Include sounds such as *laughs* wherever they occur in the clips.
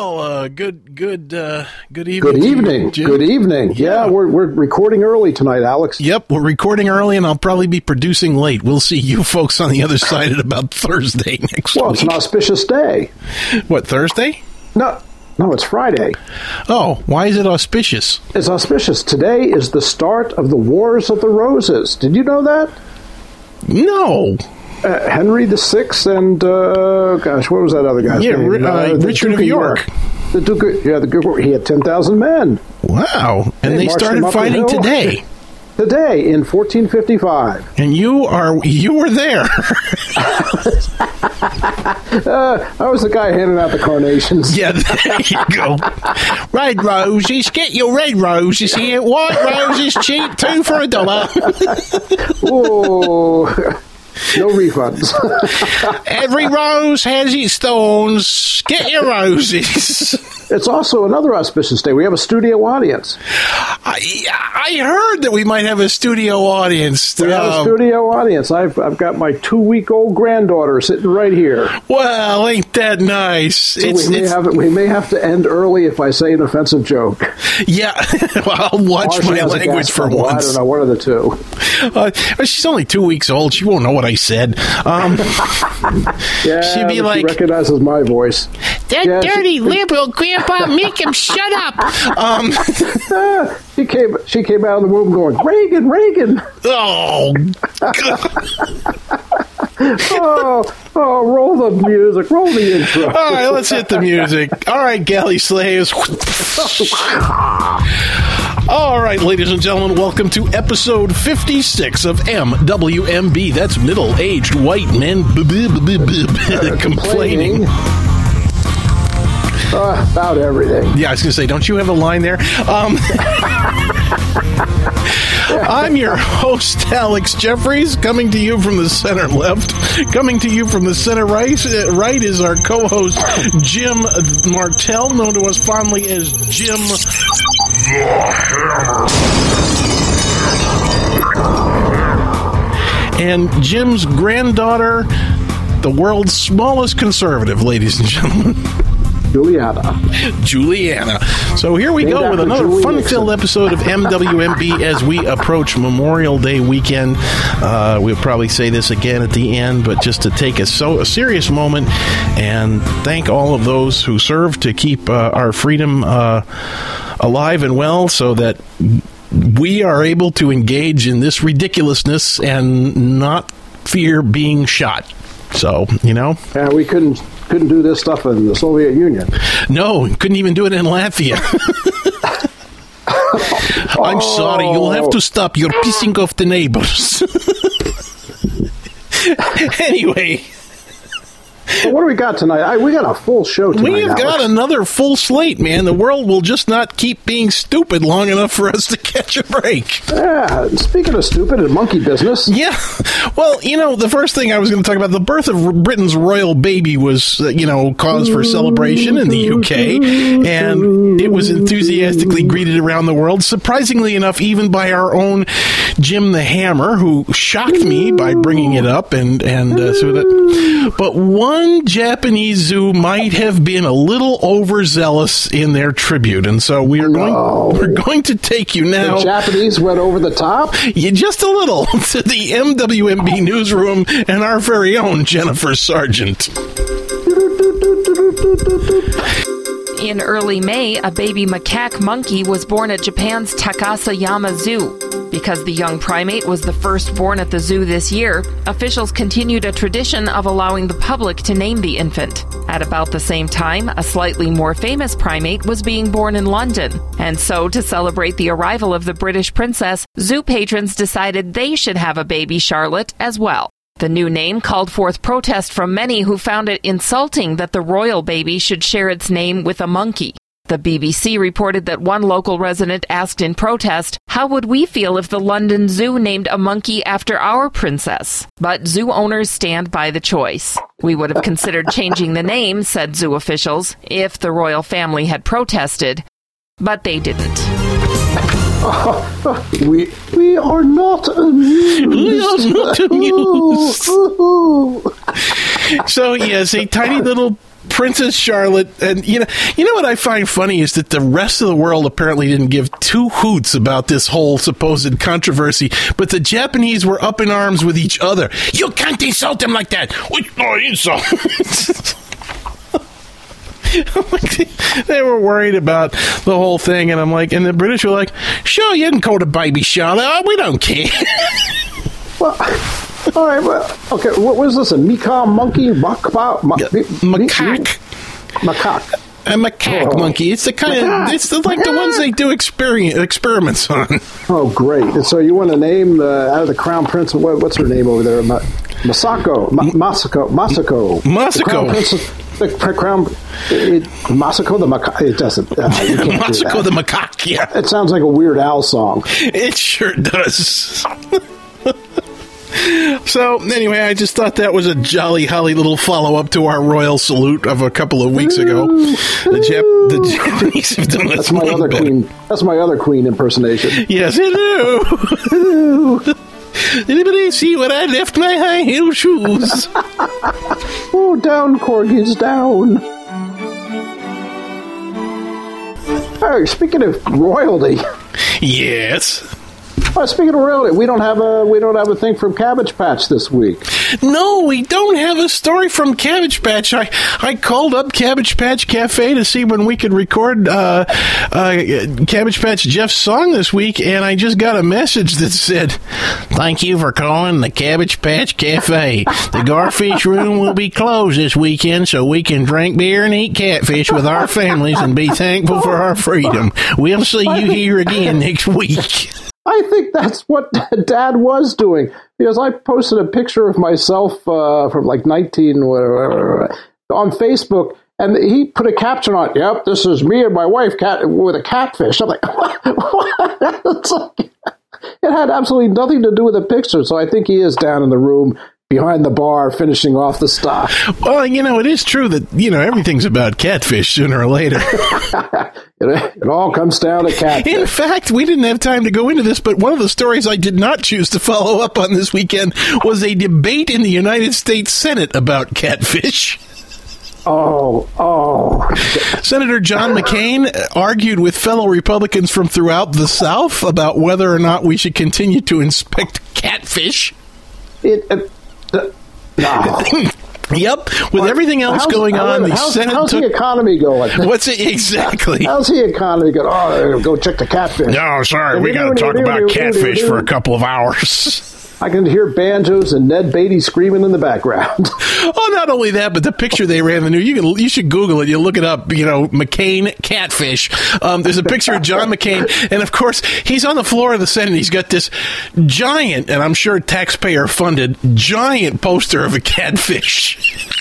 Well, uh, good, good, uh, good evening. Good to you, evening. Good evening. Yeah. Yeah, we're, we're recording early tonight, Alex. Yep, we're recording early, and I'll probably be producing late. We'll see you folks on the other *laughs* side at about Thursday *laughs* next week. Well, it's an auspicious day. what Thursday? No, no, it's Friday. Oh, why is it auspicious? It's auspicious. Today is the start of the Wars of the Roses. Did you know that? No. Uh, Henry VI and uh, gosh, what was that other guy's Yeah, name? Uh, the Richard Duke of York. The Duke. Of, yeah, the Duke. He had ten thousand men Wow. And They they started up the fighting today. *laughs* today in 1455. And you are you were there. *laughs* Uh, I was the guy handing out the carnations. *laughs* yeah, there you go. Red roses, get your red roses here. White roses cheap, two for a dollar. Oh, no refunds. *laughs* Every rose has its thorns. Get your roses. *laughs* it's also another auspicious day. We have a studio audience. I, I heard that we might have a studio audience. We have a Um, studio audience. I've I've got my two week old granddaughter sitting right here. well, ain't that nice? So It's, we may it's- have we may have to end early if I say an offensive joke. yeah. *laughs* well, I'll watch my language for bubble. I once. don't know. One of the two. Uh, she's only two weeks old. She won't know what I said. Um, *laughs* Yeah, She'd be like- she recognizes my voice. that Yeah, she- dirty liberal grandpa, make him shut up. Um, *laughs* she came she came out of the womb going Reagan, Reagan. oh, *laughs* Oh, oh, roll the music, roll the intro. All right, let's hit the music. All right, galley slaves. All right, ladies and gentlemen, welcome to episode 56 of MWMB. That's middle aged white men b- b- b- b- b- complaining. Uh, about everything. Yeah, I was going to say, don't you have a line there? Um, *laughs* I'm your host, Alex Jeffries, coming to you from the center left. Coming to you from the center right, right is our co host, Jim Martell, known to us fondly as Jim. And Jim's granddaughter, the world's smallest conservative, ladies and gentlemen. Juliana. Juliana. So here we Named go with another fun-filled episode of MWMB as we approach Memorial Day weekend. Uh, we'll probably say this again at the end, but just to take a so a serious moment and thank all of those who serve to keep uh, our freedom uh, alive and well, so that we are able to engage in this ridiculousness and not fear being shot. So you know. Yeah, we couldn't couldn't do this stuff in the Soviet Union. No, couldn't even do it in Latvia. *laughs* I'm sorry, you'll have to oh. stop. You're pissing off the neighbors. *laughs* anyway, So what do we got tonight? I, we got a full show tonight. we have got another full slate, man. The world will just not keep being stupid long enough for us to *laughs* catch a break. Yeah, speaking of stupid and monkey business, Yeah. Well, you know, the first thing I was going to talk about, the birth of Britain's royal baby was, uh, you know, cause for celebration in the UK, and it was enthusiastically greeted around the world. Surprisingly enough, even by our own Jim the Hammer, who shocked me by bringing it up, and and uh, so that. But one Japanese zoo might have been a little overzealous in their tribute, and so we are going we're going to take you now. the Japanese went over the top. Yeah, just a little *laughs* to the MWMB newsroom and our very own Jennifer Sargent. In early May, a baby macaque monkey was born at Japan's Takasakiyama Zoo. Because the young primate was the first born at the zoo this year, officials continued a tradition of allowing the public to name the infant. At about the same time, a slightly more famous primate was being born in London. And so, to celebrate the arrival of the British princess, zoo patrons decided they should have a baby Charlotte as well. The new name called forth protest from many who found it insulting that the royal baby should share its name with a monkey. The BBC reported that one local resident asked in protest, How would we feel if the London Zoo named a monkey after our princess? But zoo owners stand by the choice. We would have considered changing the name, said zoo officials, if the royal family had protested. But they didn't. *laughs* We we are not amused. We are not *laughs* amused. Ooh, *laughs* ooh. So, yes, a tiny little Princess Charlotte, and you know, you know what I find funny is that the rest of the world apparently didn't give two hoots about this whole supposed controversy, but the Japanese were up in arms with each other. You can't insult them like that. We no oh, insult. *laughs* they were worried about the whole thing, and I'm like, and the British were like, "Sure, you can call the baby Charlotte. Oh, we don't care." *laughs* well, all right. Well, okay. What was this? A Mika monkey? Ma- ma- macaque. Macaque. A macaque oh. monkey. It's the kind macaque. of it's the, like macaque. the ones they do experiments on. *laughs* Oh, great! And so you want to name the out of the crown prince? What, what's her name over there? Ma- Masako, Ma- Masako, Masako, Masako the crown it, Masako the macaque. It doesn't. Uh, *laughs* Masako do the macaque. Yeah, it sounds like a Weird Al song. It sure does. *laughs* So anyway, I just thought that was a jolly holly little follow up to our royal salute of a couple of weeks ago. The, Jap- the Japanese have done That's my other better. queen. That's my other queen impersonation. Yes, hello. Anybody see where I left my high heel shoes? *laughs* oh, down, corgis, down. Hey, speaking of royalty. Yes. Uh, speaking of royalty, we don't have a we don't have a thing from Cabbage Patch this week. No, we don't have a story from Cabbage Patch. I I called up Cabbage Patch Cafe to see when we could record uh, uh, Cabbage Patch Jeff's song this week, and I just got a message that said, "Thank you for calling the Cabbage Patch Cafe. The Garfish Room will be closed this weekend, so we can drink beer and eat catfish with our families and be thankful for our freedom. We'll see you here again next week." *laughs* I think that's what *laughs* Dad was doing because I posted a picture of myself uh, from like 19 whatever, on Facebook, and he put a caption on. Yep, this is me and my wife cat with a catfish. I'm like, *laughs* what? what? *laughs* like, it had absolutely nothing to do with the picture. So I think he is down in the room behind the bar finishing off the stock. Well, you know, it is true that, you know, everything's about catfish sooner or later. *laughs* it, it, all comes down to catfish. In fact, we didn't have time to go into this, but one of the stories I did not choose to follow up on this weekend was a debate in the United States Senate about catfish. Oh, oh. Senator John McCain argued with fellow Republicans from throughout the South about whether or not we should continue to inspect catfish. It, it no. Ah. *laughs* Yep, with how's, everything else going on, the how's, Senate how's took, the economy going? *laughs* What's it exactly? How's the economy going? Oh, go check the catfish. No, sorry, we got to talk about catfish for a couple of hours. *laughs* I can hear banjos and Ned Beatty screaming in the background. *laughs* oh, not only that, but the picture they ran in the news. You can you should Google it. You look it up. You know, McCain catfish. Um, there's a picture of John McCain, and of course he's on the floor of the Senate. He's got this giant, and I'm sure taxpayer funded giant poster of a catfish. *laughs*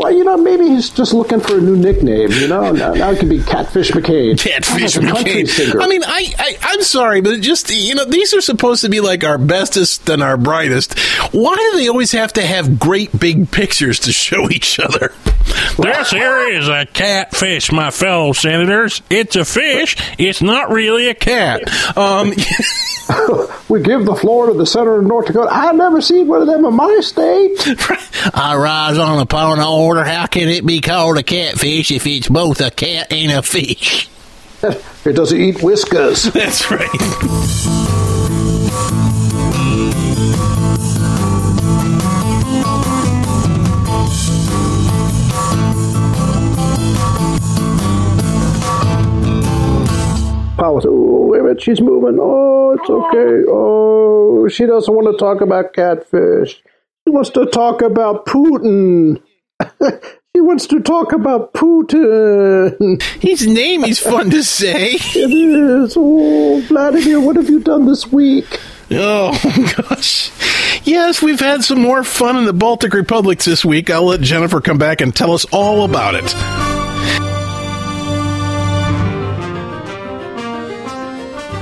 Well, you know, maybe he's just looking for a new nickname. You know, now, now it could be Catfish McCain. Catfish *laughs* McCain. I mean, I, I am sorry, but just you know, these are supposed to be like our bestest and our brightest. Why do they always have to have great big pictures to show each other? This here is a catfish, my fellow senators. It's a fish. It's not really a cat. Um, *laughs* we give the floor to the senator of North Dakota. I've never seen one of them in my state. *laughs* I rise on upon order. How can it be called a catfish if it's both a cat and a fish? *laughs* It doesn't eat whiskers. *laughs* That's right. Powell said, oh, wait a minute, she's moving. Oh, it's okay. Oh, she doesn't want to talk about catfish. She wants to talk about Putin. *laughs* he wants to talk about Putin. *laughs* His name is fun to say. *laughs* it is. Oh, Vladimir, what have you done this week? Oh, gosh. Yes, we've had some more fun in the Baltic Republics this week. I'll let Jennifer come back and tell us all about it.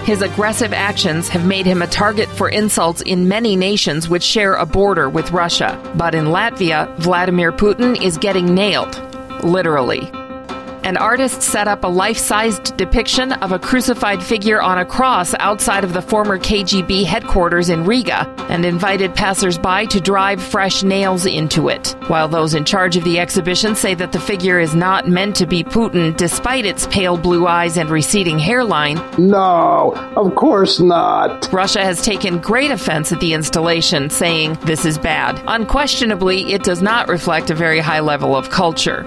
His aggressive actions have made him a target for insults in many nations which share a border with Russia. But in Latvia, Vladimir Putin is getting nailed, literally. An artist set up a life sized depiction of a crucified figure on a cross outside of the former KGB headquarters in Riga and invited passersby to drive fresh nails into it. While those in charge of the exhibition say that the figure is not meant to be Putin despite its pale blue eyes and receding hairline, No, of course not. Russia has taken great offense at the installation, saying this is bad. Unquestionably, it does not reflect a very high level of culture.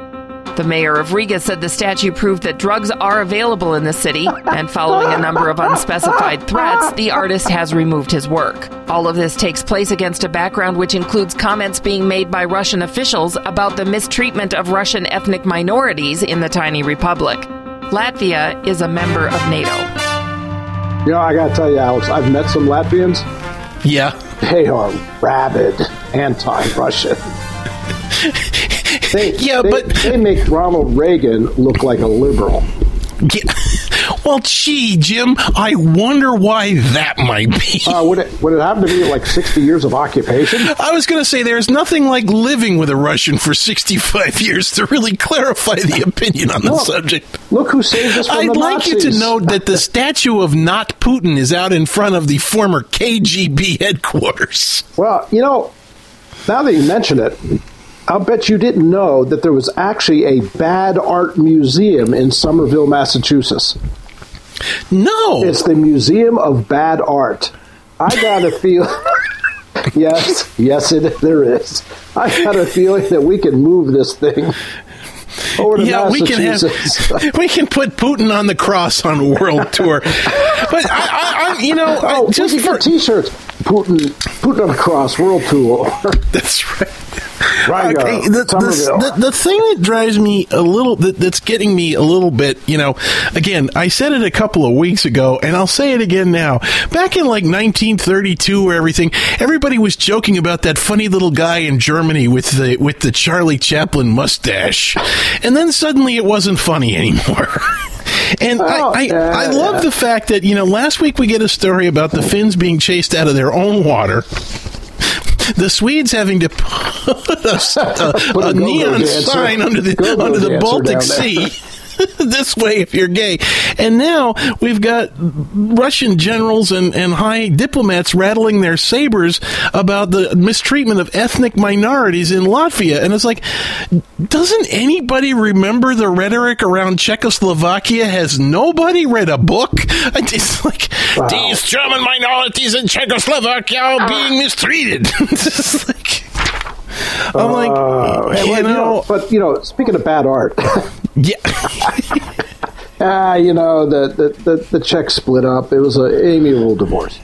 The mayor of Riga said the statue proved that drugs are available in the city, and following a number of unspecified threats, the artist has removed his work. All of this takes place against a background which includes comments being made by Russian officials about the mistreatment of Russian ethnic minorities in the tiny republic. Latvia is a member of NATO. You know, I gotta tell you, Alex, I've met some Latvians. Yeah. They are rabid anti-Russian. *laughs* They, Yeah, they- but- they make Ronald Reagan look like a liberal. Yeah. *laughs* Well, gee, Jim, I wonder why that might be. Uh, would it would it happen to be like sixty years of occupation? I was going to say there's nothing like living with a Russian for 65 years to really clarify the *laughs* opinion on the Look, subject. Look who saved us from I'd the like you to note that the statue of not Putin is out in front of the former KGB headquarters. Well, you know, now that you mention it, I'll bet you didn't know that there was actually a bad art museum in Somerville, Massachusetts. No. It's the Museum of Bad Art. I got a *laughs* feel. *laughs* yes, yes, it there is. I got a feeling that we can move this thing over to yeah, we can have *laughs* we can put Putin on the cross on world tour, but I, I, I you know, I- oh, just for get T-shirts. Putin, Putin on the cross, world tour. *laughs* that's right. Riga, Okay, uh, the, the, the, the thing that drives me a little, that, that's getting me a little bit, you know, again, I said it a couple of weeks ago, and I'll say it again now. Back in like 1932 or everything, everybody was joking about that funny little guy in Germany with the with the Charlie Chaplin mustache, and then suddenly it wasn't funny anymore. *laughs* And Oh, I, I, yeah, I love yeah. the fact that, you know, last week we get a story about the Finns being chased out of their own water the Swedes having to put a, a, *laughs* Put a a neon sign under the go-go under the Baltic Sea. *laughs* *laughs* this way, if you're gay, and now we've got Russian generals and, and high diplomats rattling their sabers about the mistreatment of ethnic minorities in Latvia, and it's like, doesn't anybody remember the rhetoric around Czechoslovakia? Has nobody read a book? *laughs* It's like these German minorities in Czechoslovakia are being ah. mistreated. *laughs* It's like- I'm like, Uh, you well, know, but you know, speaking of bad art, *laughs* yeah, *laughs* ah, you know, the the the, the Czechs split up. It was an amiable divorce.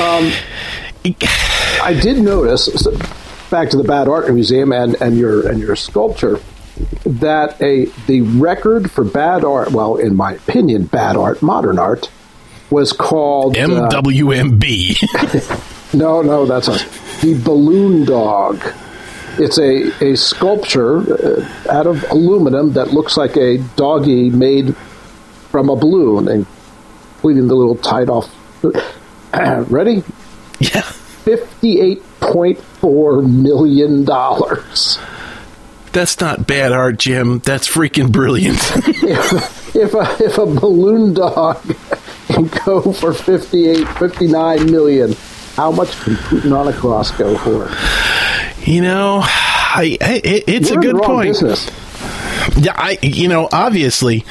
Um, *laughs* I did notice. so Back to the Bad Art Museum and, and your and your sculpture, that a the record for bad art, well, in my opinion, bad art, modern art, was called uh, MWMB. No, no, that's us. The Balloon Dog. It's a, a sculpture uh, out of aluminum that looks like a doggy made from a balloon, and including the little tied off. *clears throat* Ready? yeah. 58.4 million. dollars. That's not bad art, Jim. That's freaking brilliant. *laughs* if, if, a, if a balloon dog can go for 58, 59 million, how much can Putin on a cross go for? You know, I, I, it, it's You're a good point. Business. Yeah, I, you know, obviously,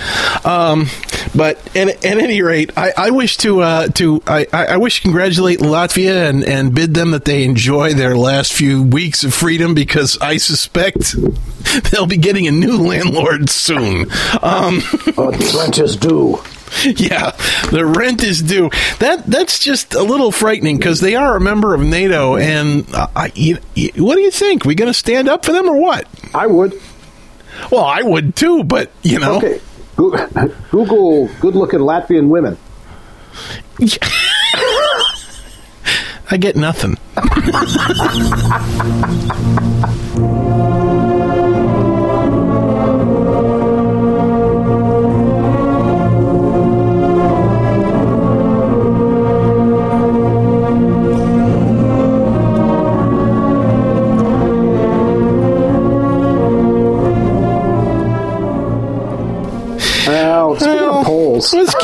um, but at, at any rate, I, I wish to uh, to I, I wish to congratulate Latvia and, and bid them that they enjoy their last few weeks of freedom because I suspect *laughs* they'll be getting a new landlord soon. Um, the rent is due. *laughs* yeah, the rent is due. That that's just a little frightening because they are a member of NATO, and uh, I, you, you- what do you think? We going to stand up for them or what? I would. Well, I would too, but you know, Okay. *laughs* Google good looking Latvian women. *laughs* I get nothing.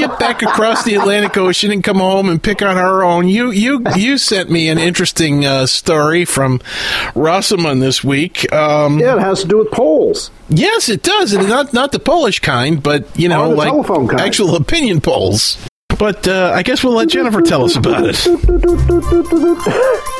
Get back across the Atlantic Ocean and come home and pick on our own. You you you sent me an interesting uh, story from Rasmussen this week. Um, yeah, it has to do with polls. Yes, it does, and not not the Polish kind, but you know, Oh, like actual opinion polls. But uh, I guess we'll let Jennifer tell us about it. *laughs*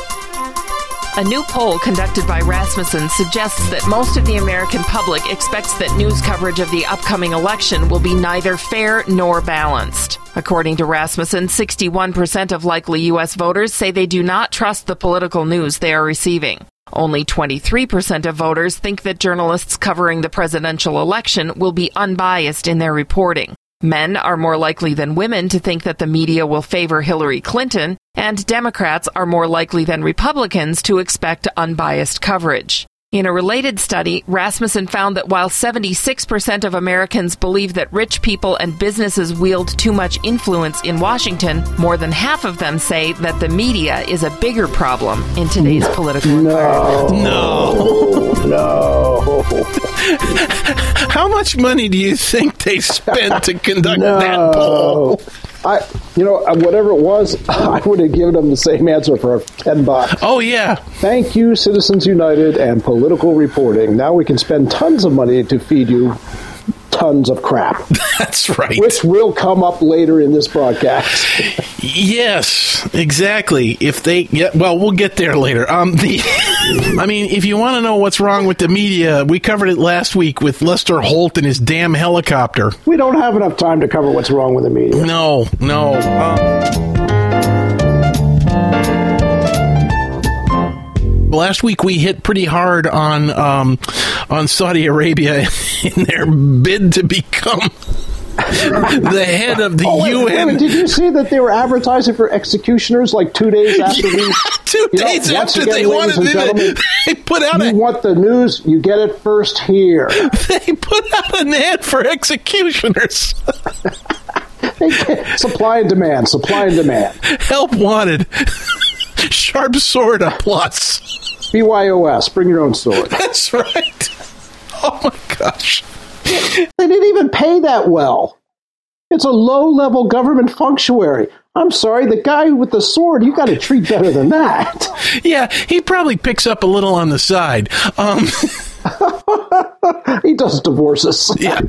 A new poll conducted by Rasmussen suggests that most of the American public expects that news coverage of the upcoming election will be neither fair nor balanced. According to Rasmussen, 61% of likely U.S. voters say they do not trust the political news they are receiving. Only 23% of voters think that journalists covering the presidential election will be unbiased in their reporting. Men are more likely than women to think that the media will favor Hillary Clinton, and Democrats are more likely than Republicans to expect unbiased coverage. In a related study, Rasmussen found that while 76% of Americans believe that rich people and businesses wield too much influence in Washington, more than half of them say that the media is a bigger problem in today's political environment. No, no, *laughs* How much money do you think they spent to conduct that poll? I, you know, uh, whatever it was, *laughs* I would have given them the same answer for ten bucks. Oh yeah, Thank you, Citizens United and political reporting. Now we can spend tons of money to feed you tons of crap, *laughs* that's right. which will come up later in this broadcast. Yes, exactly. If they, yeah, well, we'll get there later. Um, the, *laughs* I mean, if you want to know what's wrong with the media, we covered it last week with Lester Holt and his damn helicopter. We don't have enough time to cover what's wrong with the media. No, no. Um, last week we hit pretty hard on um, on Saudi Arabia *laughs* in their bid to become *laughs* the head of the Oh, wait, wait UN. minute, did you see that they were advertising for executioners like two days *laughs* after we? Two You days once after again, they wanted it, *laughs* they put out You a want the news? You get it first here. they put out an ad for executioners. supply and demand. Supply and demand. Help wanted. Sharp sword a plus. BYOS. Bring your own sword. That's right. Oh my gosh. They didn't even pay that well. It's a low level government functionary. I'm sorry, the guy with the sword, you got to treat better than that. *laughs* Yeah, he probably picks up a little on the side. Um, *laughs* He does divorces. *laughs* yeah.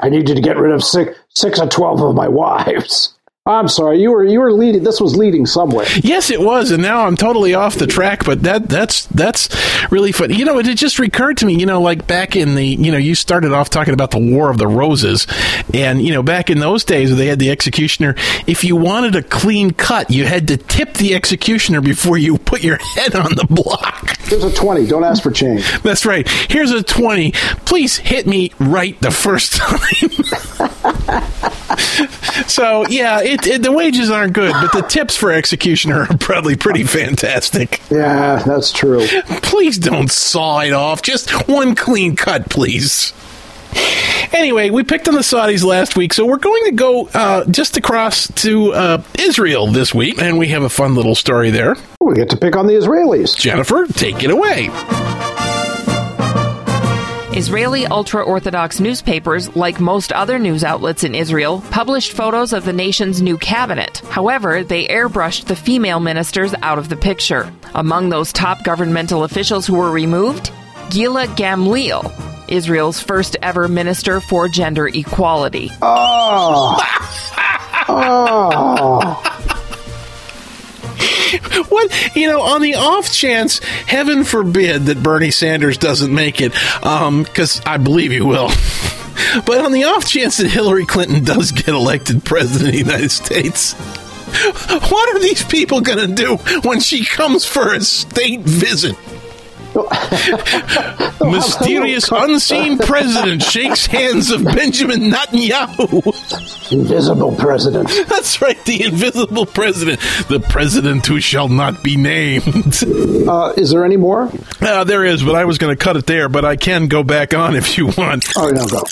I need you to get rid of six, six or twelve of my wives. I'm sorry, you were you were leading. This was leading somewhere. Yes, it was, and now I'm totally off the track. But that that's that's really funny. You know, it, it just recurred to me. You know, like back in the you know you started off talking about the War of the Roses, and you know back in those days they had the executioner. If you wanted a clean cut, you had to tip the executioner before you put your head on the block. Here's a twenty. Don't ask for change. That's right. Here's a 20. Please hit me right the first *laughs* time. *laughs* so, yeah, it, it, the wages aren't good, but the tips for executioner are probably pretty fantastic. Yeah, that's true. Please don't saw it off. Just one clean cut, please. Anyway, we picked on the Saudis last week, so we're going to go uh, just across to uh, Israel this week, and we have a fun little story there. We get to pick on the Israelis. Jennifer, take it away. Israeli ultra Orthodox newspapers, like most other news outlets in Israel, published photos of the nation's new cabinet. However, they airbrushed the female ministers out of the picture. Among those top governmental officials who were removed, Gila Gamliel, Israel's first ever minister for gender equality. Oh, *laughs* oh. What you know, on the off chance, heaven forbid that Bernie Sanders doesn't make it, um, because I believe he will. *laughs* But on the off chance that Hillary Clinton does get elected president of the United States, *laughs* what are these people going to do when she comes for a state visit? *laughs* Mysterious unseen president shakes hands of Benjamin Netanyahu. Invisible president. *laughs* That's right, the invisible president, the president who shall not be named. Uh, is there any more? Uh, there is, but I was going to cut it there, but I can go back on if you want. Oh, no, go.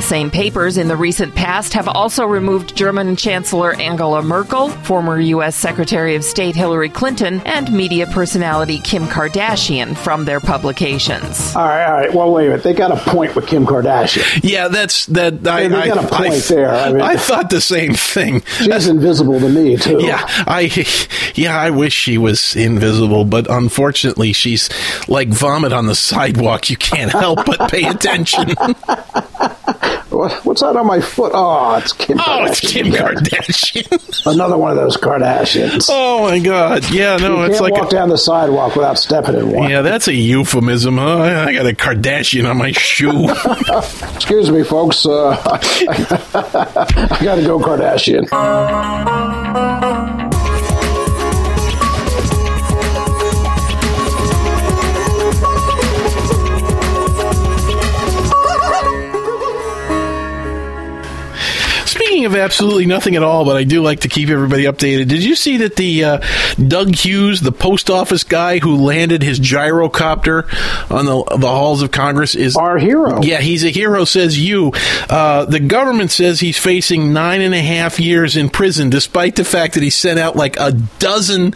The The same papers in the recent past have also removed German Chancellor Angela Merkel, former U.S. Secretary of State Hillary Clinton, and media personality Kim Kardashian from their publications. All right, all right. Well, wait a minute. They got a point with Kim Kardashian. Yeah, that's that. I, They- they I, got a point I- there. I mean- I thought the same thing. She's invisible to me too. Yeah, I yeah, I wish she was invisible, but unfortunately, she's like vomit on the sidewalk. You can't help but pay attention. *laughs* What- What's that on my foot? Oh, it's Kim. Oh, it's Kim. Kardashian. *laughs* Another one of those Kardashians. Oh my God! Yeah, no, you it's can't like walk a, down the sidewalk without stepping in one. yeah, that's a euphemism. Huh? I I got a Kardashian on my shoe. *laughs* Excuse me, folks. Uh, *laughs* I got to go, Kardashian. Speaking of absolutely nothing at all, but I do like to keep everybody updated. Did you see that the uh, Doug Hughes, the post office guy who landed his gyrocopter on the the halls of Congress, is Our hero. Yeah, he's a hero, says you. Uh, the government says he's facing nine and a half years in prison, despite the fact that he sent out like a dozen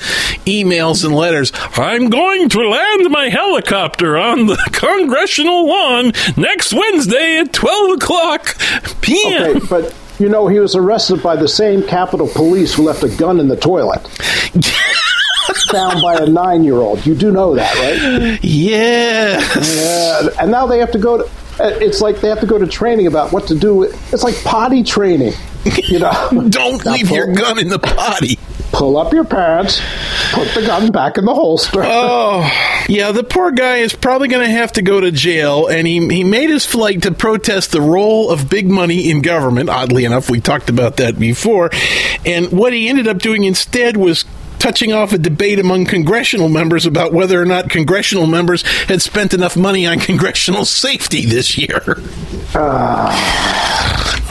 emails and letters. I'm going to land my helicopter on the congressional lawn next Wednesday at 12 o'clock p.m. Okay, but you know he was arrested by the same Capitol Police who left a gun in the toilet. *laughs* Found by a nine-year-old. You do know that, right? Yes. Yeah, and now they have to go to. uh, It's like they have to go to training about what to do. It's like potty training. You know, *laughs* Don't leave your gun in the potty. Pull up your pants, put the gun back in the holster. Oh, yeah, the poor guy is probably going to have to go to jail, and he, he made his flight to protest the role of big money in government. Oddly enough, we talked about that before. And what he ended up doing instead was touching off a debate among congressional members about whether or not congressional members had spent enough money on congressional safety this year.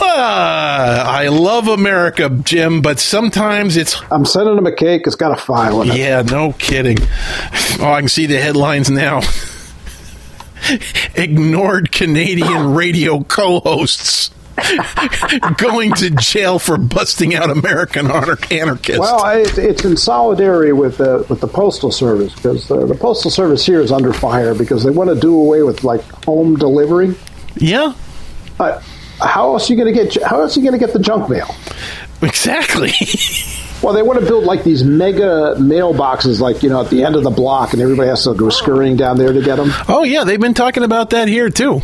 Ah, I love America, Jim, but sometimes it's I'm sending him a cake. It's got a file in it. yeah, no kidding. Oh, I can see the headlines now. *laughs* Ignored Canadian radio co hosts *laughs* going to jail for busting out American anar- anarchists. Well, I, it's in solidarity with the with the postal service because the, the postal service here is under fire because they want to do away with like home delivery. yeah, Uh, how else are you going to get? How else are you going to get the junk mail? exactly. *laughs* Well, they want to build like these mega mailboxes, like you know, at the end of the block, and everybody has to go scurrying down there to get them. oh, yeah, they've been talking about that here, too.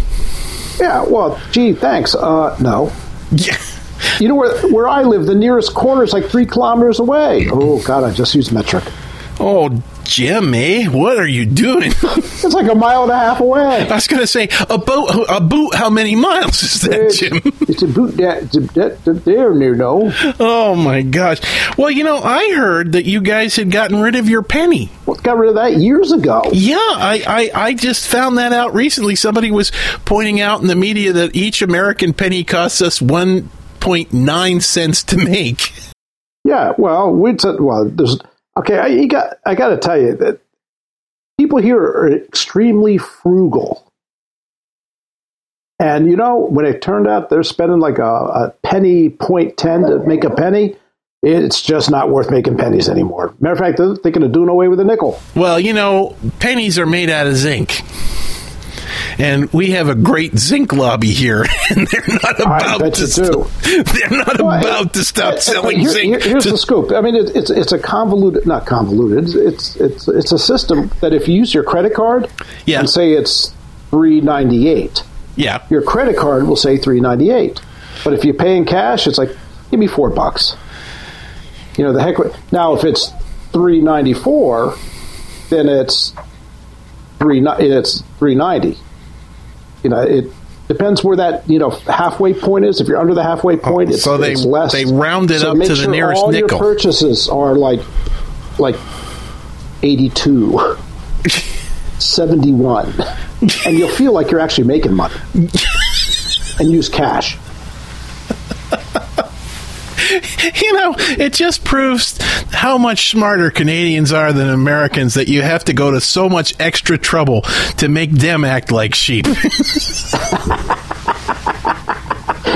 Yeah, well, gee, thanks. Uh, no, Yeah. *laughs* you know where where I live, the nearest corner is like three kilometers away. Oh God, I just used metric. Oh, Jim, eh? What are you doing? *laughs* It's like a mile and a half away. I was going to say, a boat. A about how many miles is that, It's, Jim? it's a boot that, that, that there near no. Oh, my gosh. Well, you know, I heard that you guys had gotten rid of your penny. Well, got rid of that years ago. Yeah, I, I, I just found that out recently. Somebody was pointing out in the media that each American penny costs us 1.9 cents to make. Yeah, well, we said, well, there's okay. I you got I got to tell you that people here are extremely frugal, and you know when it turned out they're spending like a, a penny point ten to make a penny, it's just not worth making pennies anymore. Matter of fact, they're thinking of doing away with a nickel. Well, you know, pennies are made out of zinc. And we have a great zinc lobby here, *laughs* and they're not about to st- they're not Well, about to stop selling here- zinc. here- here's to- the scoop. I mean, it, it's it's a convoluted, not convoluted. It's it's it's a system that if you use your credit card Yeah. and say it's three ninety eight, yeah, your credit card will say three ninety eight. But if you pay in cash, it's like give me four bucks. You know the heck. Now if it's three ninety four, then it's three. It's three ninety. You know it depends where that you know halfway point is. If you're under the halfway oh, point, it's, so they- it's less. they round it So up to the sure nearest all nickel. Your purchases are like like eighty two. *laughs* 71 and you'll feel like you're actually making money *laughs* and use cash *laughs* you know, it just proves how much smarter Canadians are than Americans that you have to go to so much extra trouble to make them act like sheep. *laughs*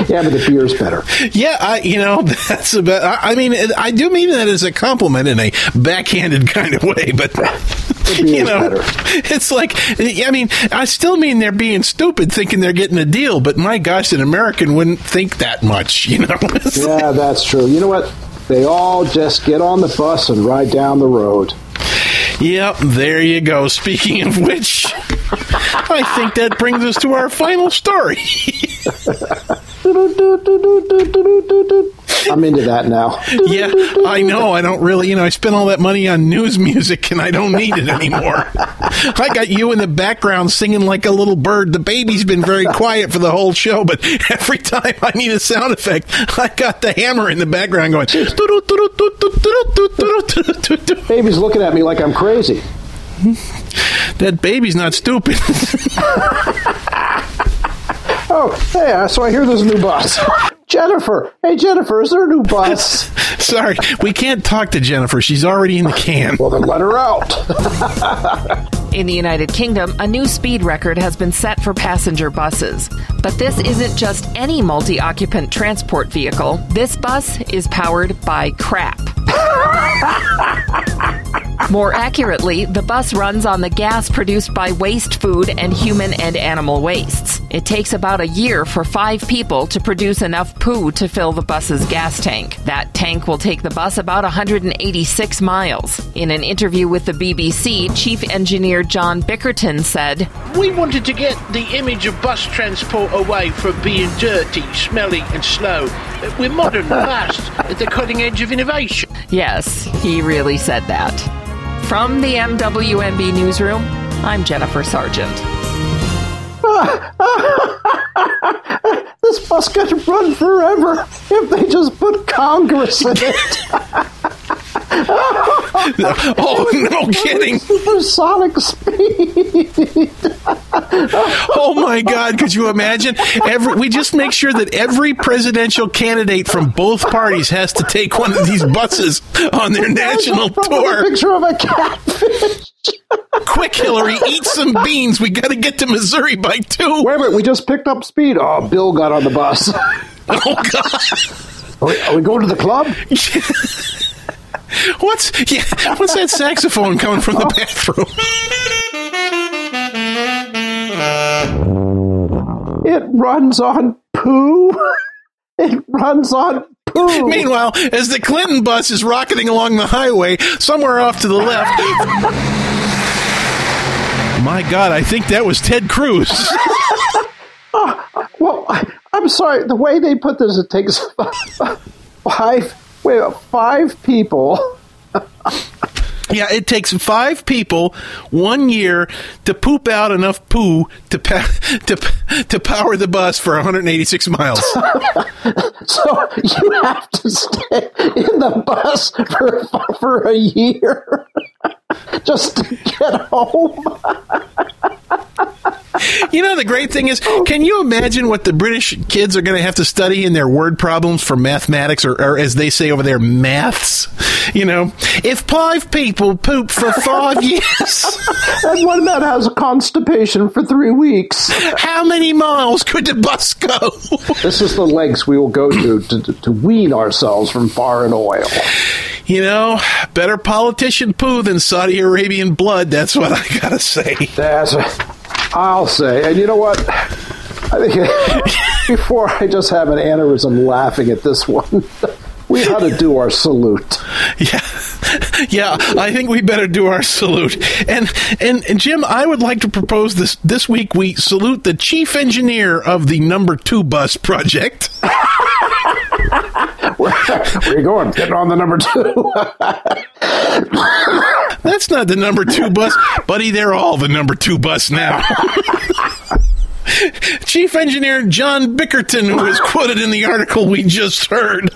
*laughs* yeah, but the beer's better. Yeah, I, you know, *laughs* that's about. I, I mean, I do mean that as a compliment in a backhanded kind of way, but *laughs* you know, better. it's like, I mean, I still mean they're being stupid, thinking they're getting a deal, but my gosh, an American wouldn't think that much, you know. It's like- Yeah, that's true. You know what? They all just get on the bus and ride down the road. Yep, there you go. Speaking of which, I think that brings us to our final story. I'm into that now. yeah, I know. I don't really, you know, I spent all that money on news music and I don't need it anymore. I got you in the background singing like a little bird. The baby's been very quiet for the whole show, but every time I need a sound effect, I got the hammer in the background going. Baby's looking at me like I'm crazy. That baby's not stupid. *laughs* Oh, hey, so I hear there's a new bus. *laughs* Jennifer, hey Jennifer, is there a new bus? *laughs* Sorry, we can't talk to Jennifer. She's already in the can. well, then let her out. *laughs* In the United Kingdom, a new speed record has been set for passenger buses. But this isn't just any multi occupant transport vehicle. This bus is powered by crap. More accurately, the bus runs on the gas produced by waste food and human and animal wastes. It takes about a year for five people to produce enough poo to fill the bus's gas tank. That tank will take the bus about 186 miles. In an interview with the BBC, Chief Engineer John Bickerton said, We wanted to get the image of bus transport away from being dirty, smelly, and slow. We're modern, *laughs* fast, at the cutting edge of innovation. Yes, he really said that. From the MWMB newsroom, I'm Jennifer Sargent. *laughs* this bus could run forever if they just put Congress in it. *laughs* *laughs* Oh, no *laughs* kidding. Supersonic speed. Oh my God! Could you imagine? Every we just make sure that every presidential candidate from both parties has to take one of these buses on their national tour. picture of a catfish. Quick, Hillary, eat some beans. We got to get to Missouri by two. Wait a minute, we just picked up speed. Oh, Bill got on the bus. Oh God! Are we, are we going to the club? *laughs* *laughs* What's yeah? What's that saxophone coming from the bathroom? It runs on poo. *laughs* It runs on poo. Meanwhile, as the Clinton bus is rocketing along the highway, somewhere off to the left. My God, I think that was Ted Cruz. *laughs* Oh, well, I, I'm sorry. The way they put this, it takes five. Wait, five people. *laughs* Yeah, it takes five people one year to poop out enough poo to pa- *laughs* to to power the bus for 186 miles. *laughs* So you have to stay in the bus for for a year just to get home. You know, the great thing is, can you imagine what the British kids are going to have to study in their word problems for mathematics, or, or as they say over there, maths? You know, if five people poop for five *laughs* years, And one man has constipation for three weeks. how many miles could the bus go? This is the lengths we will go to to, to, to wean ourselves from foreign oil. You know, better politician poo than Saudi Arabian blood. That's what I gotta say. That's I'll say. And you know what? I think *laughs* before I just have an aneurysm laughing at this one, *laughs* we ought to do our salute. *laughs* Yeah, yeah. I think we better do our salute. And, and and Jim, I would like to propose this this week. We salute the chief engineer of the number two bus project. Where, where are you going? Getting on the number two. That's not the number two bus, buddy. They're all the number two bus now. *laughs* Chief Engineer John Bickerton, who was quoted in the article we just heard.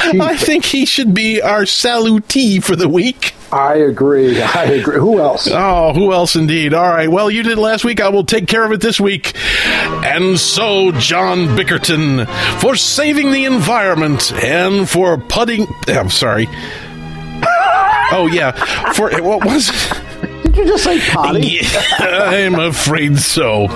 I think he should be our salutee for the week. I agree. I agree. Who else? Oh, who else indeed? All right. Well, you did last week. I will take care of it this week. And so, John Bickerton, for saving the environment and for putting. I'm sorry. Oh, yeah. For. What was it? Did you just say potty? Yeah, I'm afraid so.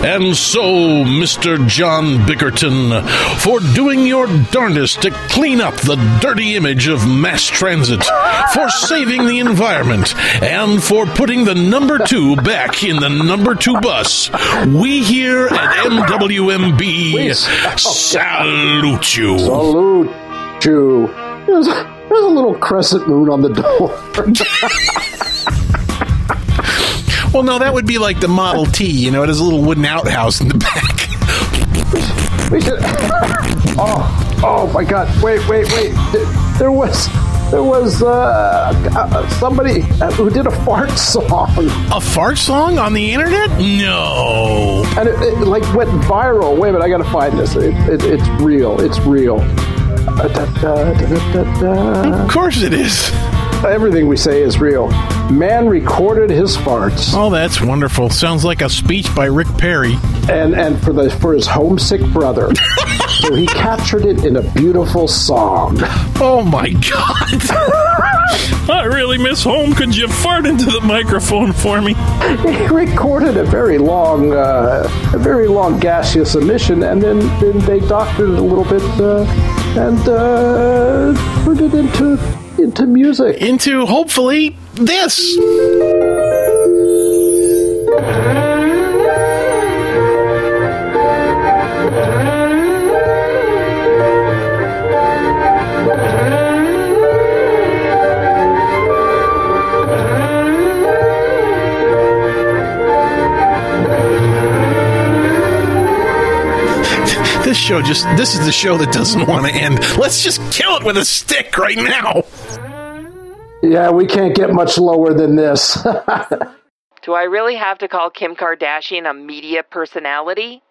And so, Mr. John Bickerton, for doing your darndest to clean up the dirty image of mass transit, for saving the environment, and for putting the number two back in the number two bus, we here at MWMB Please. Oh, salute you. Salute you. There's, a little crescent moon on the door. Well, no, that would be like the Model T. You know, it has a little wooden outhouse in the back. We should. Oh, oh my God! Wait, wait, wait! There was, there was uh, uh, somebody who did a fart song, A fart song on the internet? No. and it, it like went viral. Wait a minute, I gotta find this. It, it, it's real. It's real. Of course it is. Everything we say is real. Man recorded his farts, Oh, that's wonderful. Sounds like a speech by Rick Perry. and and for the for his homesick brother. *laughs* so he captured it in a beautiful song. Oh my God. *laughs* I really miss home. Could you fart into the microphone for me? he recorded a very long, uh, a very long gaseous emission, and then, then they doctored it a little bit uh, and uh, put it into into music. Into hopefully this. This show just, this is the show that doesn't want to end. Let's just kill it with a stick right now. Yeah, we can't get much lower than this. *laughs* Do I really have to call Kim Kardashian a media personality?